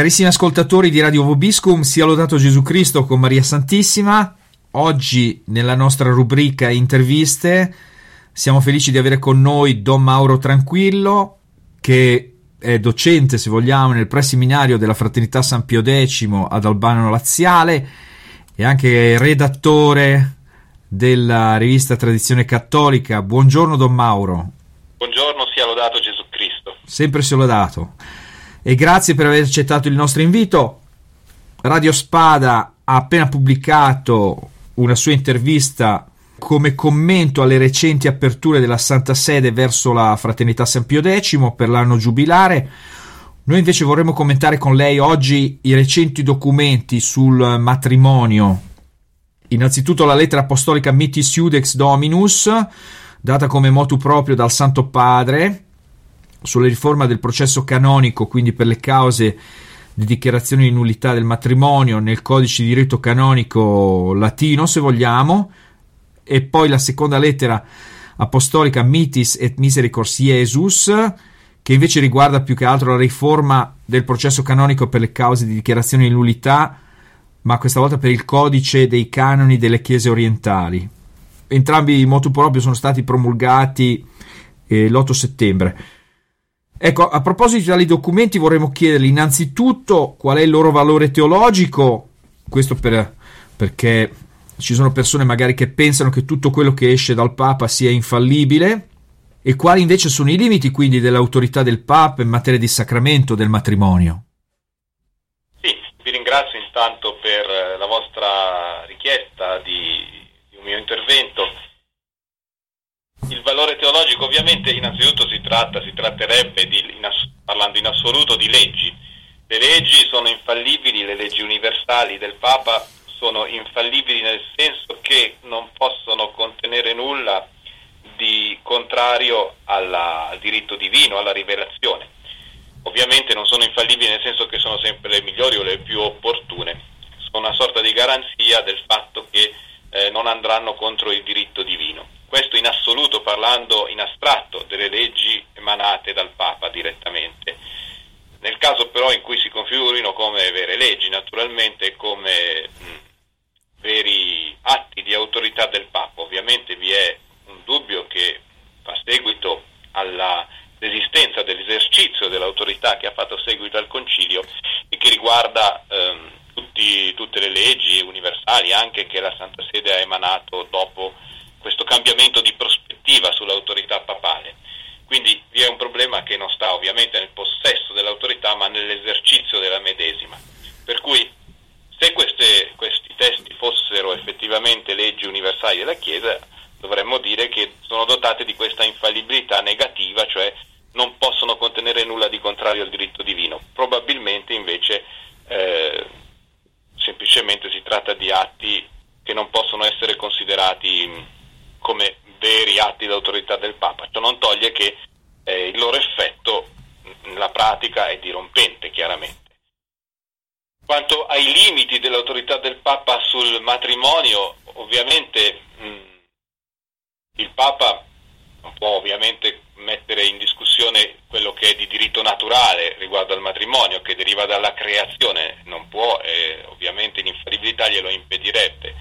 Carissimi ascoltatori di Radio Vobiscum, sia lodato Gesù Cristo con Maria Santissima. Oggi nella nostra rubrica interviste siamo felici di avere con noi Don Mauro Tranquillo, che è docente, se vogliamo, nel preseminario della Fraternità San Pio X ad Albano Laziale e anche redattore della rivista Tradizione Cattolica. Buongiorno Don Mauro. Buongiorno, sia lodato Gesù Cristo. Sempre sia lodato. E grazie per aver accettato il nostro invito. Radio Spada ha appena pubblicato una sua intervista come commento alle recenti aperture della Santa Sede verso la Fraternità San Pio X per l'anno giubilare. Noi invece vorremmo commentare con lei oggi i recenti documenti sul matrimonio. Innanzitutto la lettera apostolica Mittis Iudex Dominus, data come motu proprio dal Santo Padre, sulla riforma del processo canonico, quindi per le cause di dichiarazione di nullità del matrimonio nel codice di diritto canonico latino, se vogliamo, e poi la seconda lettera apostolica Mitis et Misericors Iesus, che invece riguarda più che altro la riforma del processo canonico per le cause di dichiarazione di nullità, ma questa volta per il codice dei canoni delle chiese orientali. Entrambi in motu proprio sono stati promulgati eh, l'8 settembre. Ecco, a proposito di tali documenti vorremmo chiedergli innanzitutto qual è il loro valore teologico, questo per, perché ci sono persone magari che pensano che tutto quello che esce dal Papa sia infallibile, e quali invece sono i limiti quindi dell'autorità del Papa in materia di sacramento del matrimonio. Sì, vi ringrazio intanto per la vostra richiesta di, di un mio intervento. Il valore teologico ovviamente innanzitutto si tratta, si tratterebbe di, in ass- parlando in assoluto di leggi. Le leggi sono infallibili, le leggi universali del Papa sono infallibili nel senso che non possono contenere nulla di contrario alla, al diritto divino, alla rivelazione. Ovviamente non sono infallibili nel senso che sono sempre le migliori o le più opportune, sono una sorta di garanzia del fatto che eh, non andranno contro il diritto divino. Questo in assoluto parlando in astratto delle leggi emanate dal Papa direttamente. Nel caso però in cui si configurino come vere leggi, naturalmente come mh, veri atti di autorità del Papa, ovviamente vi è un dubbio che fa seguito all'esistenza dell'esercizio dell'autorità che ha fatto seguito al concilio e che riguarda ehm, tutti, tutte le leggi universali anche che la Santa Sede ha emanato dopo questo cambiamento di prospettiva sull'autorità papale. Quindi vi è un problema che non sta ovviamente nel possesso dell'autorità ma nell'esercizio della medesima. Per cui se queste, questi testi fossero effettivamente leggi universali della Chiesa, dovremmo dire che sono dotate di questa infallibilità negativa, cioè non possono contenere nulla di contrario al diritto divino. Probabilmente invece eh, semplicemente si tratta di atti che non possono essere considerati come veri atti d'autorità del Papa. Ciò non toglie che eh, il loro effetto nella pratica è dirompente, chiaramente. Quanto ai limiti dell'autorità del Papa sul matrimonio, ovviamente mh, il Papa non può ovviamente mettere in discussione quello che è di diritto naturale riguardo al matrimonio, che deriva dalla creazione, non può, e ovviamente l'infallibilità glielo impedirebbe.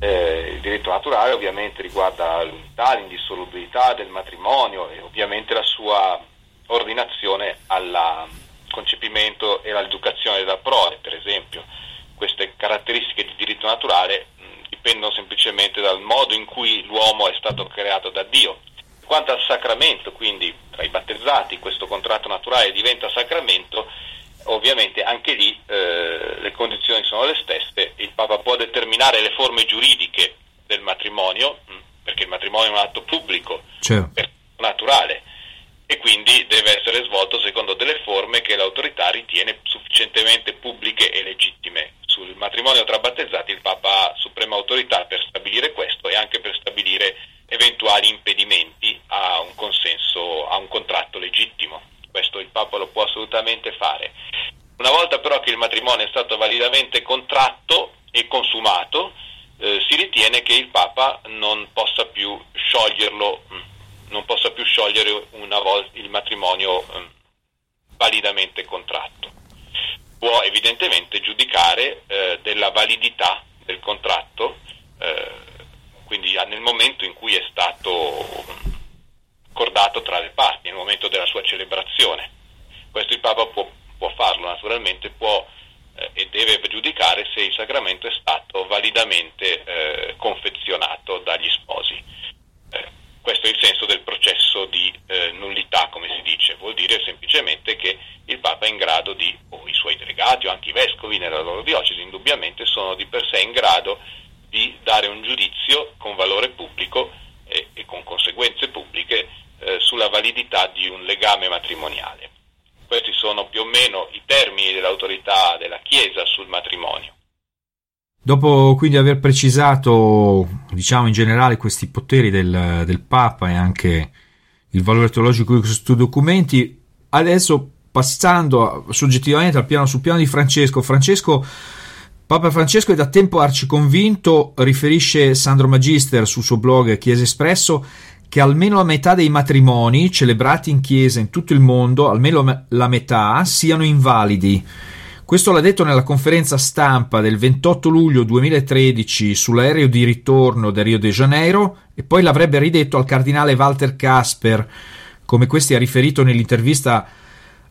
Eh, il diritto naturale ovviamente riguarda l'unità, l'indissolubilità del matrimonio e ovviamente la sua ordinazione al concepimento e all'educazione della prole, per esempio. Queste caratteristiche di diritto naturale mh, dipendono semplicemente dal modo in cui l'uomo è stato creato da Dio. Quanto al sacramento, quindi tra i battezzati questo contratto naturale diventa sacramento, ovviamente anche lì eh, le condizioni sono le stesse, il Papa può determinare le forme giuridiche del matrimonio, perché il matrimonio è un atto pubblico, Certo. naturale, e quindi deve essere svolto secondo delle forme che l'autorità ritiene sufficienti evidentemente pubbliche e legittime. Sul matrimonio tra battezzati il Papa ha suprema autorità per stabilire questo e anche per stabilire eventuali impedimenti a un consenso, a un contratto legittimo. Questo il Papa lo può assolutamente fare. Una volta però che il matrimonio è stato validamente contratto e consumato, eh, si ritiene che il Papa non possa più scioglierlo, mm, non possa più sciogliere volta il matrimonio eh, validamente contratto. Può evidentemente giudicare eh, della validità del contratto, eh, quindi nel momento in cui è stato accordato tra le parti, nel momento della sua celebrazione. Questo il Papa può, può farlo naturalmente, può eh, e deve giudicare se il sacramento è stato validamente eh, confezionato dagli sposi. Eh, questo è il senso del processo di eh, nullità, come si dice, vuol dire semplicemente che il Papa è in grado di, o i suoi delegati o anche i vescovi nella loro diocesi, indubbiamente sono di per sé in grado di dare un giudizio con valore pubblico e, e con conseguenze pubbliche eh, sulla validità di un legame matrimoniale. Questi sono più o meno i termini dell'autorità della Chiesa sul matrimonio. Dopo quindi aver precisato, diciamo in generale, questi poteri del, del Papa e anche il valore teologico di questi documenti, adesso passando soggettivamente al piano, sul piano di Francesco, Francesco Papa Francesco è da tempo arciconvinto, riferisce Sandro Magister sul suo blog Chiesa Espresso, che almeno la metà dei matrimoni celebrati in chiesa in tutto il mondo, almeno la metà, siano invalidi. Questo l'ha detto nella conferenza stampa del 28 luglio 2013 sull'aereo di ritorno da Rio de Janeiro e poi l'avrebbe ridetto al cardinale Walter Casper, come questi ha riferito nell'intervista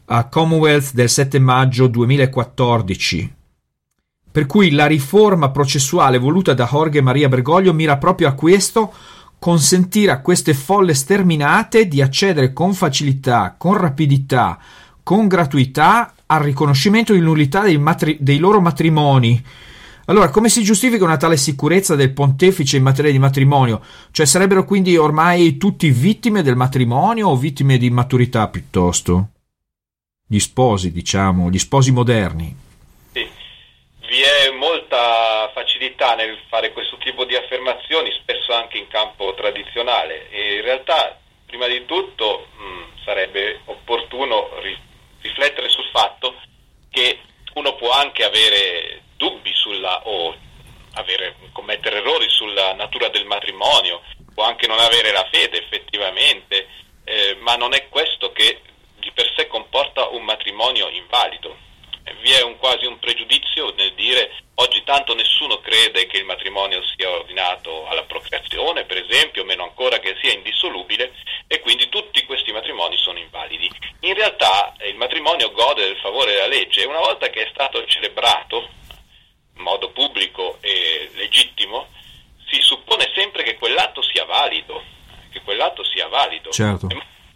a Commonwealth del 7 maggio 2014. Per cui la riforma processuale voluta da Jorge Maria Bergoglio mira proprio a questo, consentire a queste folle sterminate di accedere con facilità, con rapidità, con gratuità al riconoscimento di nullità dei, matri- dei loro matrimoni. Allora, come si giustifica una tale sicurezza del pontefice in materia di matrimonio? Cioè, sarebbero quindi ormai tutti vittime del matrimonio o vittime di immaturità piuttosto? Gli sposi, diciamo, gli sposi moderni. Vi è molta facilità nel fare questo tipo di affermazioni, spesso anche in campo tradizionale. E in realtà prima di tutto mh, sarebbe opportuno ri- riflettere sul fatto che uno può anche avere dubbi sulla o avere, commettere errori sulla natura del matrimonio, può anche non avere la fede effettivamente, eh, ma non è questo che di per sé comporta un matrimonio invalido vi è un, quasi un pregiudizio nel dire oggi tanto nessuno crede che il matrimonio sia ordinato alla procreazione, per esempio, meno ancora che sia indissolubile, e quindi tutti questi matrimoni sono invalidi. In realtà eh, il matrimonio gode del favore della legge e una volta che è stato celebrato in modo pubblico e legittimo, si suppone sempre che quell'atto sia valido, che quell'atto sia valido. Certo.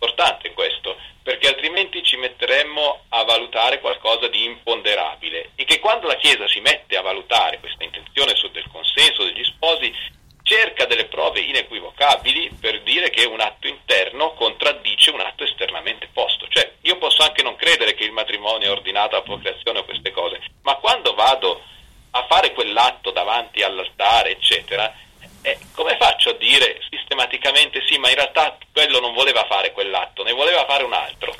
Importante questo perché altrimenti ci metteremmo a valutare qualcosa di imponderabile e che quando la Chiesa si mette a valutare questa intenzione del consenso degli sposi cerca delle prove inequivocabili per dire che un atto interno contraddice un atto esternamente posto. Cioè, io posso anche non credere che il matrimonio è ordinato a procreazione o queste cose, ma quando vado a fare quell'atto davanti all'altare, eccetera, eh, come faccio a dire sistematicamente sì, ma in realtà quello non voleva fare quell'atto, ne voleva fare un altro?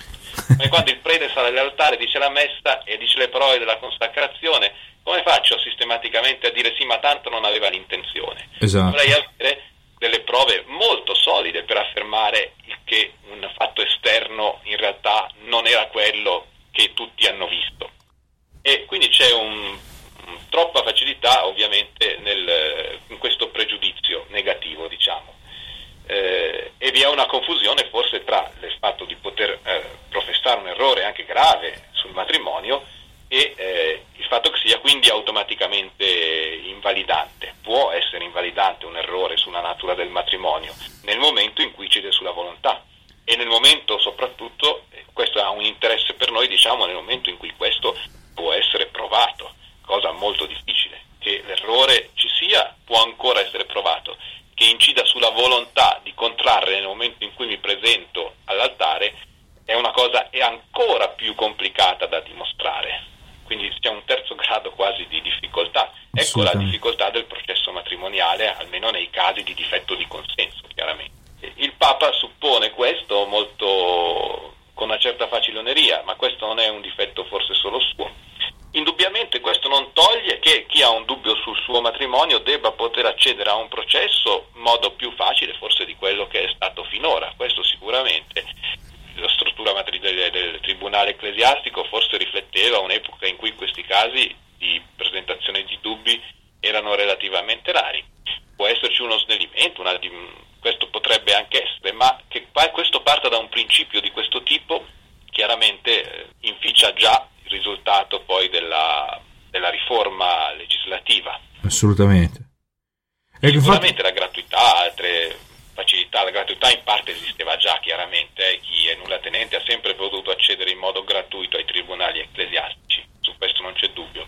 Come quando il prete sale all'altare, dice la messa e dice le parole della consacrazione, come faccio sistematicamente a dire sì, ma tanto non aveva l'intenzione? Esatto. Dovrei avere delle prove molto solide per affermare che un fatto esterno in realtà non era quello che tutti hanno visto. E quindi c'è un troppa facilità ovviamente nel, in questo pregiudizio negativo, diciamo. Eh, e vi è una confusione forse tra il fatto di poter eh, professare un errore anche grave sul matrimonio e eh, il fatto che sia quindi automaticamente invalidante. Può essere invalidante un errore sulla natura del matrimonio nel momento in cui cede sulla volontà e nel momento soprattutto, eh, questo ha un interesse per noi, diciamo nel momento in cui questo può essere provato cosa molto difficile, che l'errore ci sia può ancora essere provato, che incida sulla volontà di contrarre nel momento in cui mi presento all'altare è una cosa è ancora più complicata da dimostrare. Quindi Ecco la difficoltà del processo matrimoniale, almeno nei casi di difetto di consenso, chiaramente. Il Papa suppone questo molto con una certa faciloneria, ma questo non è un difetto forse solo suo. Indubbiamente questo non toglie che chi ha un dubbio sul suo matrimonio debba poter accedere a un processo in modo più facile forse di quello che è stato finora, questo sicuramente. La struttura del, del tribunale ecclesiastico forse rifletteva un'epoca in cui questi casi presentazione di dubbi erano relativamente rari. Può esserci uno snellimento, una, questo potrebbe anche essere, ma che questo parta da un principio di questo tipo chiaramente eh, inficia già il risultato poi della, della riforma legislativa. Assolutamente. E Sicuramente la gratuità, altre facilità, la gratuità in parte esisteva già chiaramente, eh, chi è nulla tenente ha sempre potuto accedere in modo gratuito ai tribunali ecclesiastici, su questo non c'è dubbio.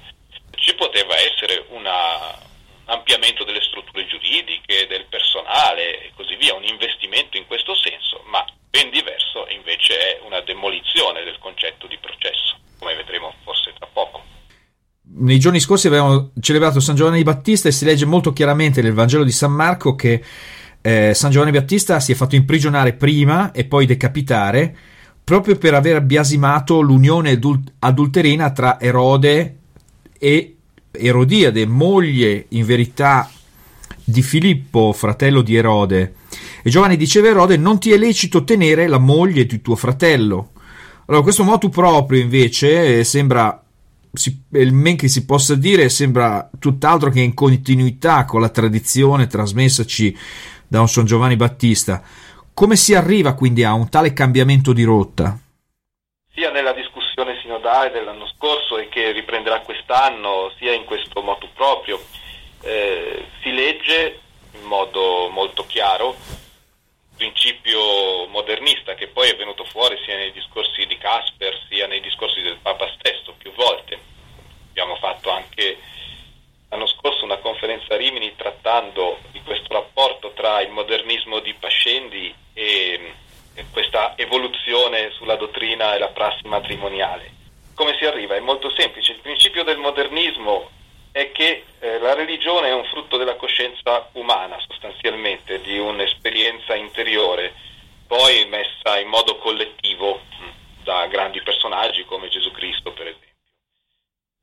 Ci poteva essere una, ampliamento delle strutture giuridiche, del personale e così via, un investimento in questo senso, ma ben diverso invece è una demolizione del concetto di processo, come vedremo forse tra poco. Nei giorni scorsi abbiamo celebrato San Giovanni Battista e si legge molto chiaramente nel Vangelo di San Marco che eh, San Giovanni Battista si è fatto imprigionare prima e poi decapitare proprio per aver biasimato l'unione adult- adulterina tra Erode e Erodiade, moglie in verità di Filippo, fratello di Erode. E Giovanni diceva a Erode: Non ti è lecito tenere la moglie di tuo fratello. Allora, questo motu proprio invece eh, sembra. il men che si possa dire sembra tutt'altro che in continuità con la tradizione trasmessaci da un San Giovanni Battista. Come si arriva quindi a un tale cambiamento di rotta? Sia nella sinodale dell'anno scorso e che riprenderà quest'anno, sia in questo motu proprio, eh, si legge in modo molto chiaro il principio modernista che poi è venuto fuori sia nei discorsi di Casper sia nei discorsi del Papa stesso più volte. Abbiamo fatto anche l'anno scorso una conferenza a Rimini trattando di questo rapporto tra il modernismo di Pascendi e questa evoluzione sulla dottrina e la prassi matrimoniale. Come si arriva? È molto semplice. Il principio del modernismo è che eh, la religione è un frutto della coscienza umana, sostanzialmente, di un'esperienza interiore, poi messa in modo collettivo mm, da grandi personaggi come Gesù Cristo, per esempio.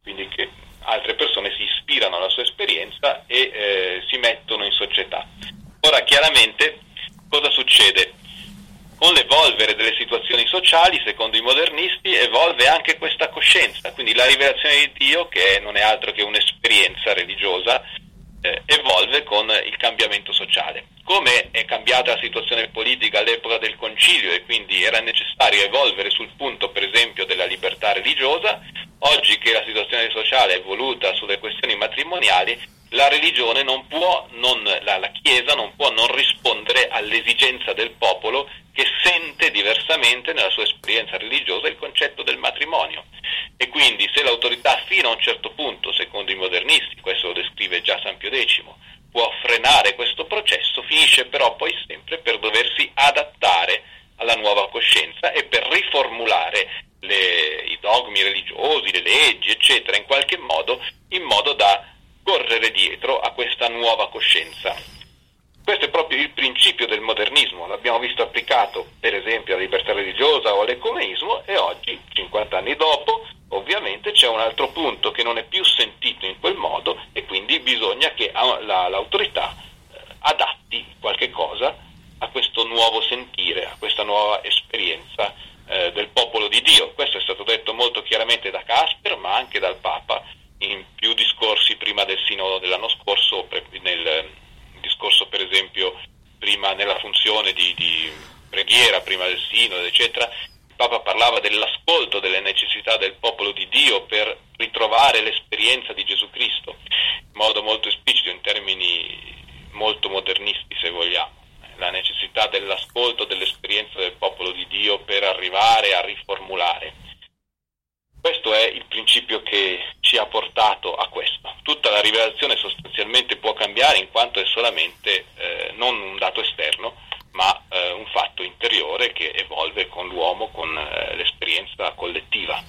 Quindi che altre persone si ispirano alla sua esperienza e eh, si mettono in società. Ora, chiaramente, cosa succede? con l'evolvere delle situazioni sociali, secondo i modernisti, evolve anche questa coscienza, quindi la rivelazione di Dio, che non è altro che un'esperienza religiosa, eh, evolve con il cambiamento sociale. Come è cambiata la situazione politica all'epoca del concilio e quindi era necessario evolvere sul punto, per esempio, della libertà religiosa, oggi che la situazione sociale è evoluta sulle questioni matrimoniali, la religione non può, non, la, la Chiesa non può non rispondere all'esigenza del popolo che sente diversamente nella sua esperienza religiosa il concetto del matrimonio. E quindi se l'autorità fino a un certo punto, secondo i modernisti, questo lo descrive già San Pio X, può frenare questo processo, finisce però poi sempre per doversi adattare alla nuova coscienza e per riformulare le, i dogmi religiosi, le leggi, eccetera, in qualche modo, in modo da correre dietro a questa nuova coscienza. Questo è proprio il principio del modernismo, l'abbiamo visto applicato per esempio alla libertà religiosa o all'ecumenismo e oggi, 50 anni dopo, ovviamente c'è un altro punto che non è più sentito in quel modo e quindi bisogna che l'autorità eh, adatti qualche cosa a questo nuovo sentire, a questa nuova esperienza eh, del popolo di Dio. Questo è stato detto molto chiaramente da Casper, ma anche dal Papa in più discorsi prima del sinodo dell'anno scorso, nel discorso per esempio prima nella funzione di, di preghiera, prima del sinodo, eccetera, il Papa parlava dell'ascolto delle necessità del popolo di Dio per ritrovare l'esperienza di Gesù Cristo, in modo molto esplicito, in termini molto modernisti se vogliamo, la necessità dell'ascolto dell'esperienza del popolo di Dio per arrivare a riformulare questo è il principio che ci ha portato a questo. Tutta la rivelazione sostanzialmente può cambiare in quanto è solamente eh, non un dato esterno, ma eh, un fatto interiore che evolve con l'uomo, con eh, l'esperienza collettiva.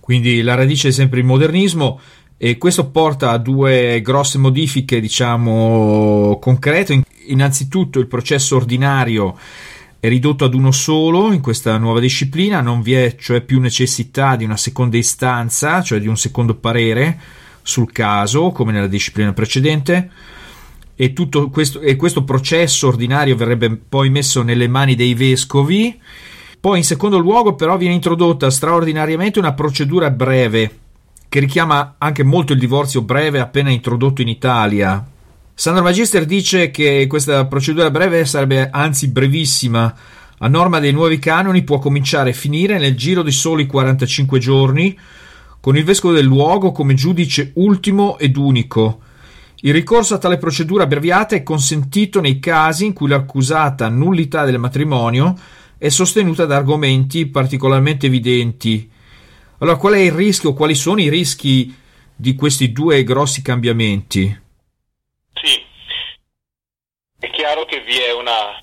Quindi la radice è sempre il modernismo e questo porta a due grosse modifiche, diciamo, concrete. Innanzitutto il processo ordinario è ridotto ad uno solo in questa nuova disciplina, non vi è cioè più necessità di una seconda istanza, cioè di un secondo parere sul caso, come nella disciplina precedente. E, questo, e questo processo ordinario verrebbe poi messo nelle mani dei vescovi. Poi, in secondo luogo, però, viene introdotta straordinariamente una procedura breve che richiama anche molto il divorzio breve appena introdotto in Italia. Sandro Magister dice che questa procedura breve sarebbe anzi brevissima. A norma dei nuovi canoni può cominciare e finire nel giro di soli 45 giorni, con il vescovo del luogo come giudice ultimo ed unico. Il ricorso a tale procedura abbreviata è consentito nei casi in cui l'accusata nullità del matrimonio è sostenuta da argomenti particolarmente evidenti, allora, qual è il rischio? Quali sono i rischi di questi due grossi cambiamenti? Sì, è chiaro che vi è una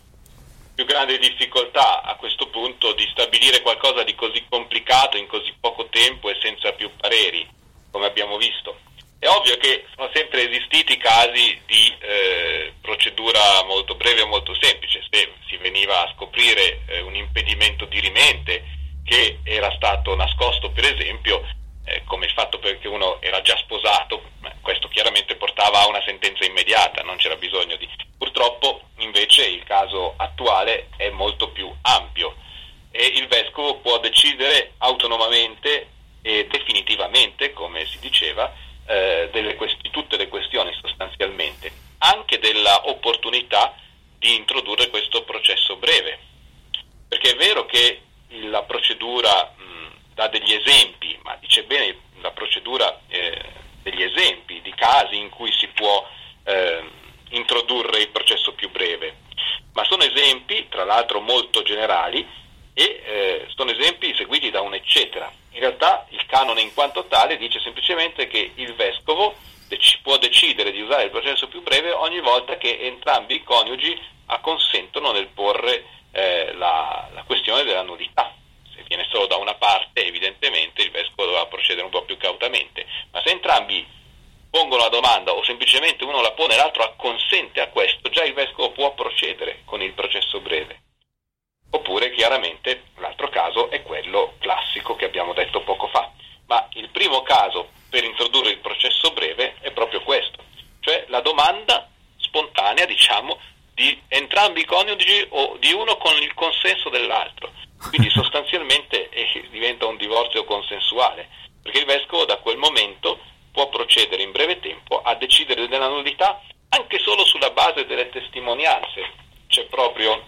più grande difficoltà a questo punto di stabilire qualcosa di così complicato in così poco tempo e senza più pareri, come abbiamo visto. È ovvio che sono sempre esistiti casi di eh, procedura molto breve o molto semplice, se si veniva a scoprire eh, un impedimento dirimente che era stato nascosto per esempio eh, come il fatto che uno era già sposato, questo chiaramente portava a una sentenza immediata, non c'era bisogno di... Purtroppo invece il caso attuale è molto più ampio e il vescovo può decidere autonomamente e definitivamente, come si diceva, eh, delle quest- tutte le questioni sostanzialmente, anche della opportunità di introdurre questo processo breve. Perché è vero che la procedura mh, dà degli esempi, ma dice bene la procedura eh, degli esempi di casi in cui si può eh, introdurre il processo più breve, ma sono esempi, tra l'altro molto generali, e eh, sono esempi seguiti da un eccetera. In realtà il canone in quanto tale dice semplicemente che il vescovo dec- può decidere di usare il processo più breve ogni volta che entrambi i coniugi acconsentono nel porre eh, la, la, questione della nudità. Se viene solo da una parte, evidentemente il vescovo dovrà procedere un po' più cautamente, ma se entrambi pongono la domanda o semplicemente uno la pone e l'altro acconsente a questo, già il vescovo può procedere con il processo breve. Oppure chiaramente l'altro caso è quello classico che abbiamo detto poco fa. Ma il primo caso per introdurre il processo breve è proprio questo, cioè la domanda spontanea, diciamo, di entrambi i coniugi o di uno con il consenso dell'altro. Quindi sostanzialmente eh, diventa un divorzio consensuale, perché il vescovo da quel momento può procedere in breve tempo a decidere della nullità anche solo sulla base delle testimonianze. C'è proprio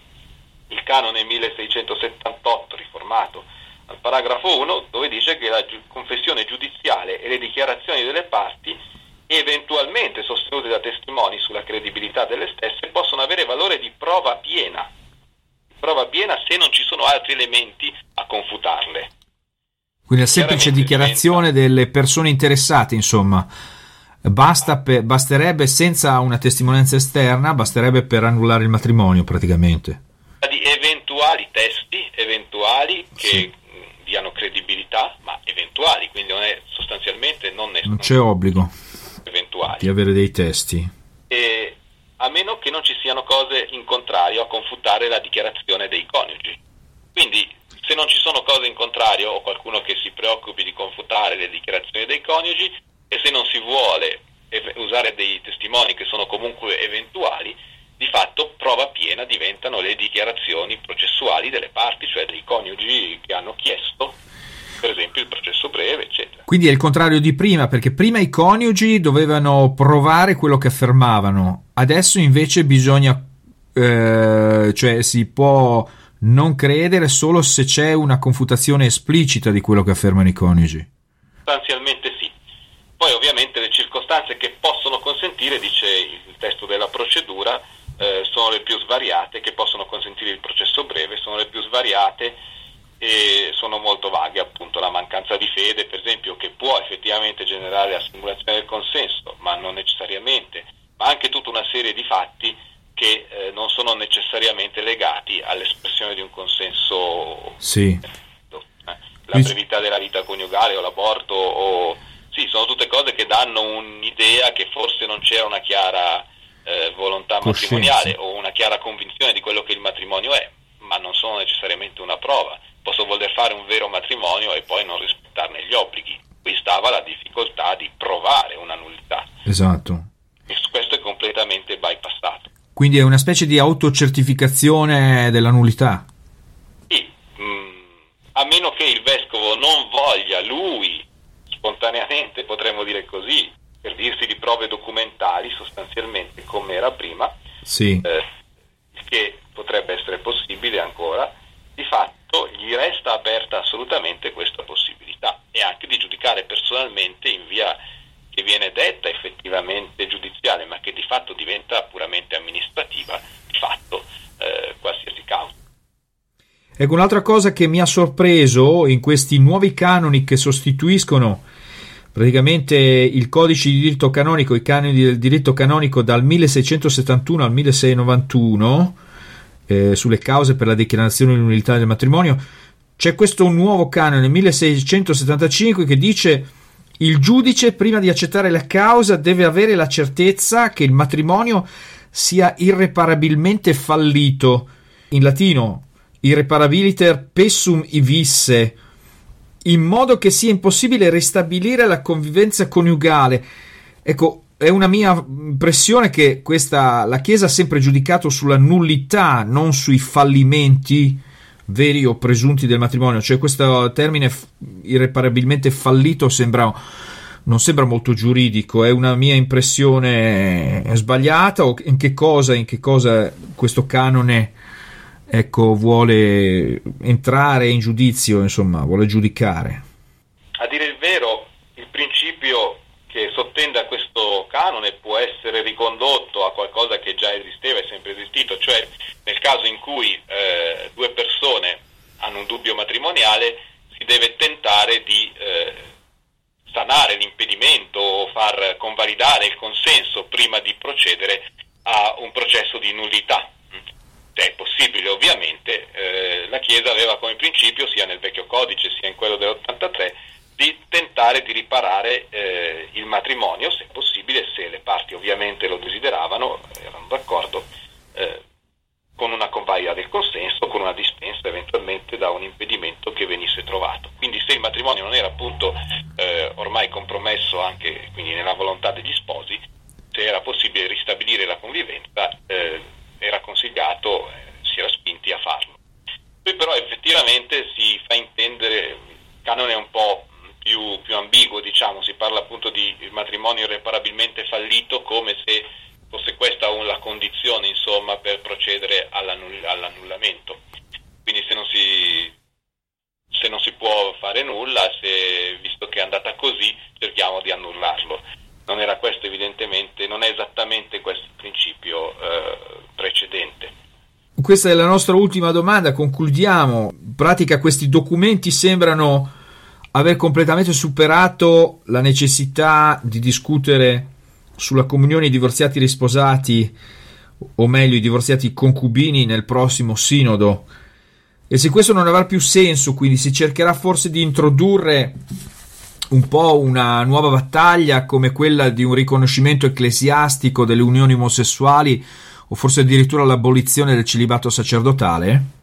il canone 1678 riformato al paragrafo 1 dove dice che la confessione giudiziale e le dichiarazioni delle parti eventualmente sostenute da testimoni sulla credibilità delle stesse, possono avere valore di prova piena, prova piena se non ci sono altri elementi a confutarle. Quindi la semplice dichiarazione delle persone interessate, insomma, basta per, basterebbe senza una testimonianza esterna, basterebbe per annullare il matrimonio praticamente. Di eventuali testi, eventuali che sì. diano credibilità, ma eventuali, quindi non è sostanzialmente non, è, non c'è obbligo eventuali. Di avere dei testi. E, a meno che non ci siano cose in contrario a confutare la dichiarazione dei coniugi. Quindi se non ci sono cose in contrario o qualcuno che si preoccupi di confutare le dichiarazioni dei coniugi e se non si vuole usare dei testimoni che sono comunque eventuali, di fatto prova piena diventano le dichiarazioni processuali delle parti, cioè dei coniugi che hanno chiesto per esempio il processo breve. Quindi è il contrario di prima, perché prima i coniugi dovevano provare quello che affermavano, adesso invece bisogna, eh, cioè si può non credere solo se c'è una confutazione esplicita di quello che affermano i coniugi. Sostanzialmente sì. Poi ovviamente le circostanze che possono consentire, dice il testo della procedura, eh, sono le più svariate, che possono consentire il processo breve, sono le più svariate e sono molto vaghe, appunto la mancanza di fede, per esempio, che può effettivamente generare la simulazione del consenso, ma non necessariamente, ma anche tutta una serie di fatti che eh, non sono necessariamente legati all'espressione di un consenso. Sì. Eh, la brevità della vita coniugale o l'aborto o sì, sono tutte cose che danno un'idea che forse non c'era una chiara eh, volontà Coscienza. matrimoniale o una chiara convinzione di quello che il matrimonio è, ma non sono necessariamente una prova. Posso voler fare un vero matrimonio e poi non rispettarne gli obblighi. Qui stava la difficoltà di provare una nullità. Esatto. E questo è completamente bypassato. Quindi è una specie di autocertificazione della nullità. Sì, mm, a meno che il vescovo non voglia lui spontaneamente, potremmo dire così, per dirsi di prove documentali sostanzialmente come era prima, Sì. eh, che potrebbe essere possibile ancora, di fatto gli resta aperta assolutamente questa possibilità e anche di giudicare personalmente in via che viene detta effettivamente giudiziale, ma che di fatto diventa puramente amministrativa, di fatto eh, qualsiasi causa. Ecco, un'altra cosa che mi ha sorpreso in questi nuovi canoni che sostituiscono praticamente il codice di diritto canonico, i canoni del diritto canonico dal 1671 al 1691, eh, sulle cause per la dichiarazione di nullità del matrimonio, c'è questo nuovo canone 1675 che dice il giudice prima di accettare la causa deve avere la certezza che il matrimonio sia irreparabilmente fallito. In latino irreparabiliter pessum ivisse, in modo che sia impossibile ristabilire la convivenza coniugale. Ecco, è una mia impressione che questa, la Chiesa ha sempre giudicato sulla nullità, non sui fallimenti veri o presunti del matrimonio. Cioè, questo termine irreparabilmente fallito sembra, non sembra molto giuridico, è una mia impressione sbagliata o in che cosa, in che cosa questo canone ecco, vuole entrare in giudizio, insomma, vuole giudicare. A dire il vero, il principio che sottende a questo canone può essere ricondotto a qualcosa che già esisteva e sempre esistito, cioè nel caso in cui eh, due persone hanno un dubbio matrimoniale si deve tentare di eh, sanare l'impedimento o far convalidare il consenso prima di procedere a un processo di nullità. Se è possibile ovviamente, eh, la Chiesa aveva come principio, sia nel vecchio codice sia in quello dell'83, di tentare di riparare eh, il matrimonio, se possibile, se le parti ovviamente lo desideravano, erano d'accordo, eh, con una convalida del consenso, con una dispensa eventualmente da un impedimento che venisse trovato. Quindi se il matrimonio non era appunto eh, ormai compromesso anche nella volontà degli sposi, se era possibile ristabilire la convivenza, eh, era consigliato, eh, si era spinti a farlo. Poi però effettivamente si fa intendere, il canone è un po' più, più ambiguo, diciamo, si parla appunto di matrimonio irreparabilmente fallito come se fosse questa la condizione insomma per procedere all'annull- all'annullamento. Quindi se non, si, se non si può fare nulla, se, visto che è andata così, cerchiamo di annullarlo. Non era questo evidentemente, non è esattamente questo il principio eh, precedente. Questa è la nostra ultima domanda, concludiamo. In pratica questi documenti sembrano aver completamente superato la necessità di discutere sulla comunione i divorziati risposati, o meglio i divorziati concubini nel prossimo sinodo. E se questo non avrà più senso, quindi si cercherà forse di introdurre un po' una nuova battaglia come quella di un riconoscimento ecclesiastico delle unioni omosessuali o forse addirittura l'abolizione del celibato sacerdotale?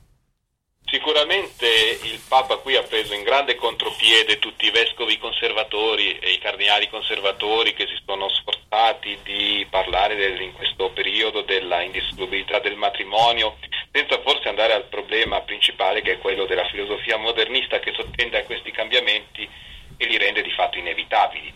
Papa qui ha preso in grande contropiede tutti i vescovi conservatori e i cardinali conservatori che si sono sforzati di parlare del, in questo periodo della indissolubilità del matrimonio, senza forse andare al problema principale che è quello della filosofia modernista che sottende a questi cambiamenti e li rende di fatto inevitabili.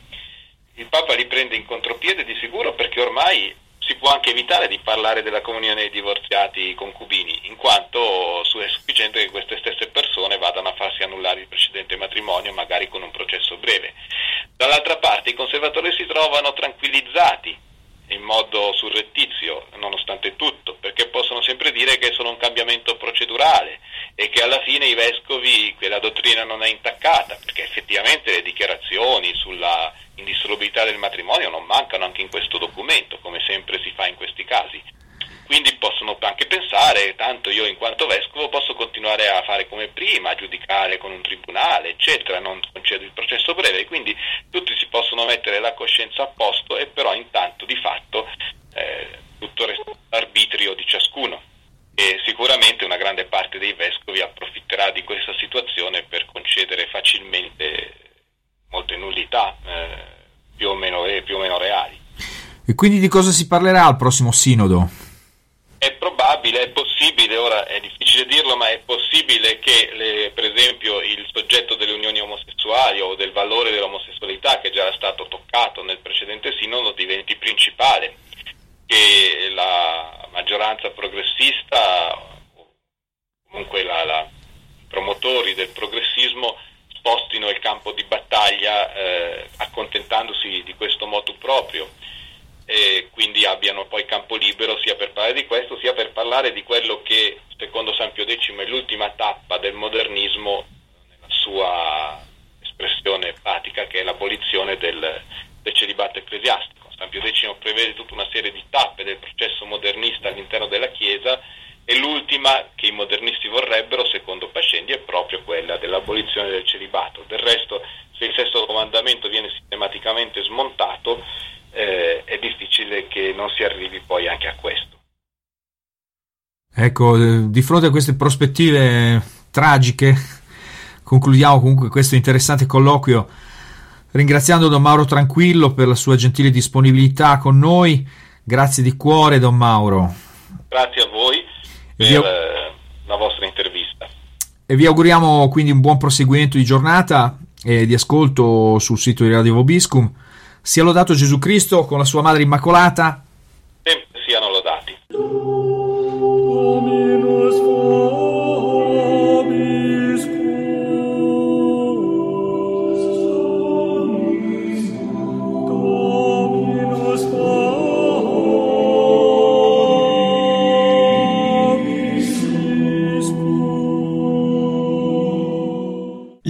Il Papa li prende in contropiede di sicuro perché ormai si può anche evitare di parlare della comunione dei divorziati concubini, in quanto è sufficiente che queste stesse persone vadano a farsi annullare il precedente matrimonio, magari con un processo breve. Dall'altra parte i conservatori si trovano tranquillizzati in modo surrettizio, nonostante tutto, perché possono sempre dire che è solo un cambiamento procedurale e che alla fine i vescovi, che la dottrina non è intaccata, perché effettivamente le dichiarazioni sulla indissolubilità del matrimonio non mancano anche in questo documento, come sempre si fa in questi casi. quindi possono anche pensare, tanto io in quanto vescovo posso continuare a fare come prima, a giudicare con un tribunale, eccetera, non concedo il processo breve, quindi tutti si possono mettere la coscienza a posto e però intanto di fatto eh, tutto resta all'arbitrio di ciascuno. E sicuramente una grande parte dei vescovi approfitterà di questa situazione per concedere facilmente molte nullità eh, più, o meno, più o meno reali. E quindi di cosa si parlerà al prossimo sinodo? È probabile, è possibile, ora è difficile dirlo, ma è possibile che le, per esempio il soggetto delle unioni omosessuali o del valore dell'omosessualità che già era stato toccato nel precedente sinodo diventi principale, che la maggioranza progressista, comunque la, la, i promotori del progressismo spostino il campo di battaglia eh, accontentandosi di questo motu proprio e quindi abbiano poi campo libero sia per parlare di questo sia per parlare di quello che secondo San Pio X è l'ultima tappa del modernismo nella sua espressione pratica che è l'abolizione del, del celibato ecclesiastico. San Pio X prevede tutta una serie di tappe del processo modernista all'interno della Chiesa e l'ultima che i modernisti vorrebbero, secondo Pascendi, è proprio quella dell'abolizione del celibato. Del resto, se il sesto comandamento viene sistematicamente smontato, eh, è difficile che non si arrivi poi anche a questo. Ecco, eh, di fronte a queste prospettive tragiche, concludiamo comunque questo interessante colloquio ringraziando Don Mauro Tranquillo per la sua gentile disponibilità con noi. Grazie di cuore, Don Mauro. Grazie a voi per vi... Eh, la vostra intervista. E vi auguriamo quindi un buon proseguimento di giornata e di ascolto sul sito di Radio Vobiscum. Sia lodato Gesù Cristo con la sua Madre Immacolata.